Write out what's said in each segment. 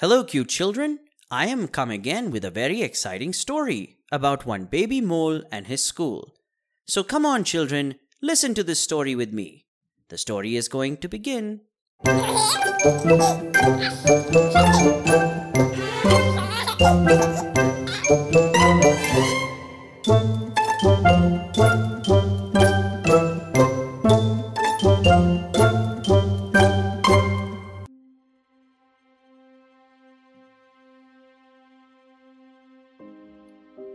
Hello, cute children. I am come again with a very exciting story about one baby mole and his school. So come on, children, listen to this story with me. The story is going to begin.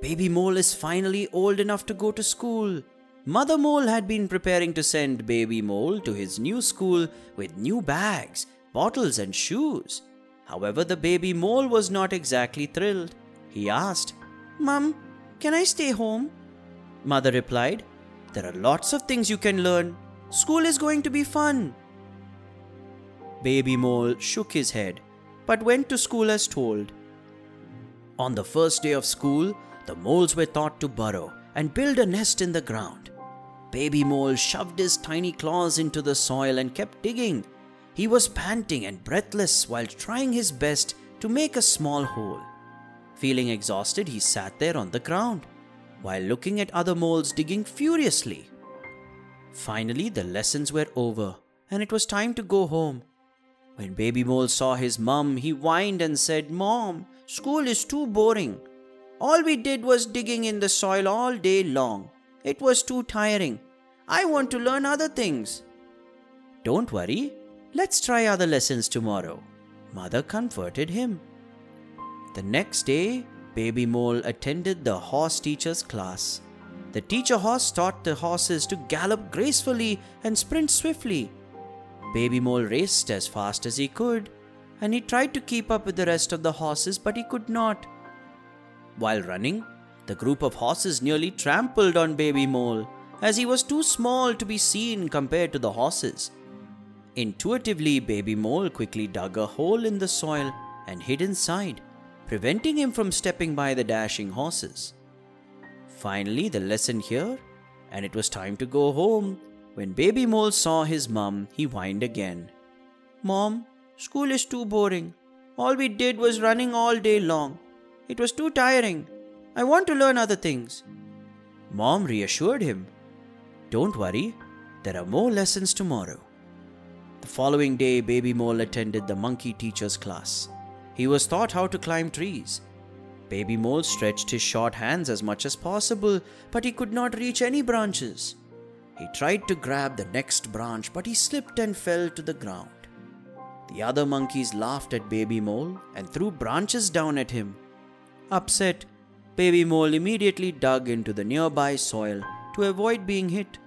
Baby Mole is finally old enough to go to school. Mother Mole had been preparing to send Baby Mole to his new school with new bags, bottles, and shoes. However, the baby mole was not exactly thrilled. He asked, Mum, can I stay home? Mother replied, There are lots of things you can learn. School is going to be fun. Baby Mole shook his head, but went to school as told. On the first day of school, the moles were taught to burrow and build a nest in the ground. Baby Mole shoved his tiny claws into the soil and kept digging. He was panting and breathless while trying his best to make a small hole. Feeling exhausted, he sat there on the ground while looking at other moles digging furiously. Finally, the lessons were over and it was time to go home. When Baby Mole saw his mum, he whined and said, Mom, school is too boring. All we did was digging in the soil all day long. It was too tiring. I want to learn other things. Don't worry, let's try other lessons tomorrow. Mother comforted him. The next day, Baby Mole attended the horse teacher's class. The teacher horse taught the horses to gallop gracefully and sprint swiftly. Baby Mole raced as fast as he could, and he tried to keep up with the rest of the horses, but he could not. While running, the group of horses nearly trampled on Baby Mole, as he was too small to be seen compared to the horses. Intuitively, Baby Mole quickly dug a hole in the soil and hid inside, preventing him from stepping by the dashing horses. Finally, the lesson here, and it was time to go home. When Baby Mole saw his mum, he whined again. Mom, school is too boring. All we did was running all day long. It was too tiring. I want to learn other things. Mom reassured him. Don't worry, there are more lessons tomorrow. The following day, Baby Mole attended the monkey teacher's class. He was taught how to climb trees. Baby Mole stretched his short hands as much as possible, but he could not reach any branches. He tried to grab the next branch, but he slipped and fell to the ground. The other monkeys laughed at Baby Mole and threw branches down at him. Upset, Baby Mole immediately dug into the nearby soil to avoid being hit.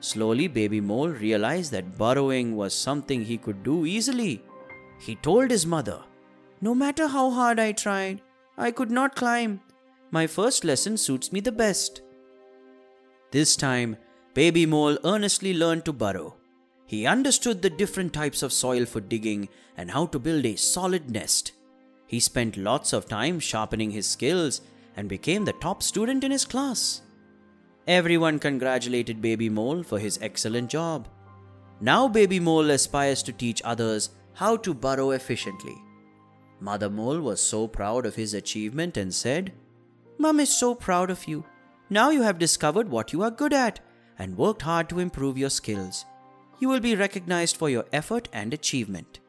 Slowly, Baby Mole realized that burrowing was something he could do easily. He told his mother, No matter how hard I tried, I could not climb. My first lesson suits me the best. This time, Baby Mole earnestly learned to burrow. He understood the different types of soil for digging and how to build a solid nest. He spent lots of time sharpening his skills and became the top student in his class. Everyone congratulated Baby Mole for his excellent job. Now Baby Mole aspires to teach others how to burrow efficiently. Mother Mole was so proud of his achievement and said, Mum is so proud of you. Now you have discovered what you are good at and worked hard to improve your skills. You will be recognized for your effort and achievement.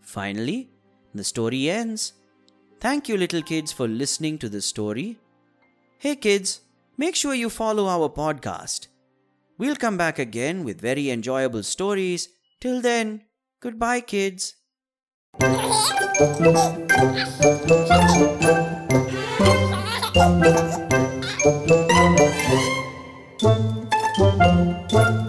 Finally, the story ends. Thank you, little kids, for listening to the story. Hey, kids, make sure you follow our podcast. We'll come back again with very enjoyable stories. Till then, goodbye, kids.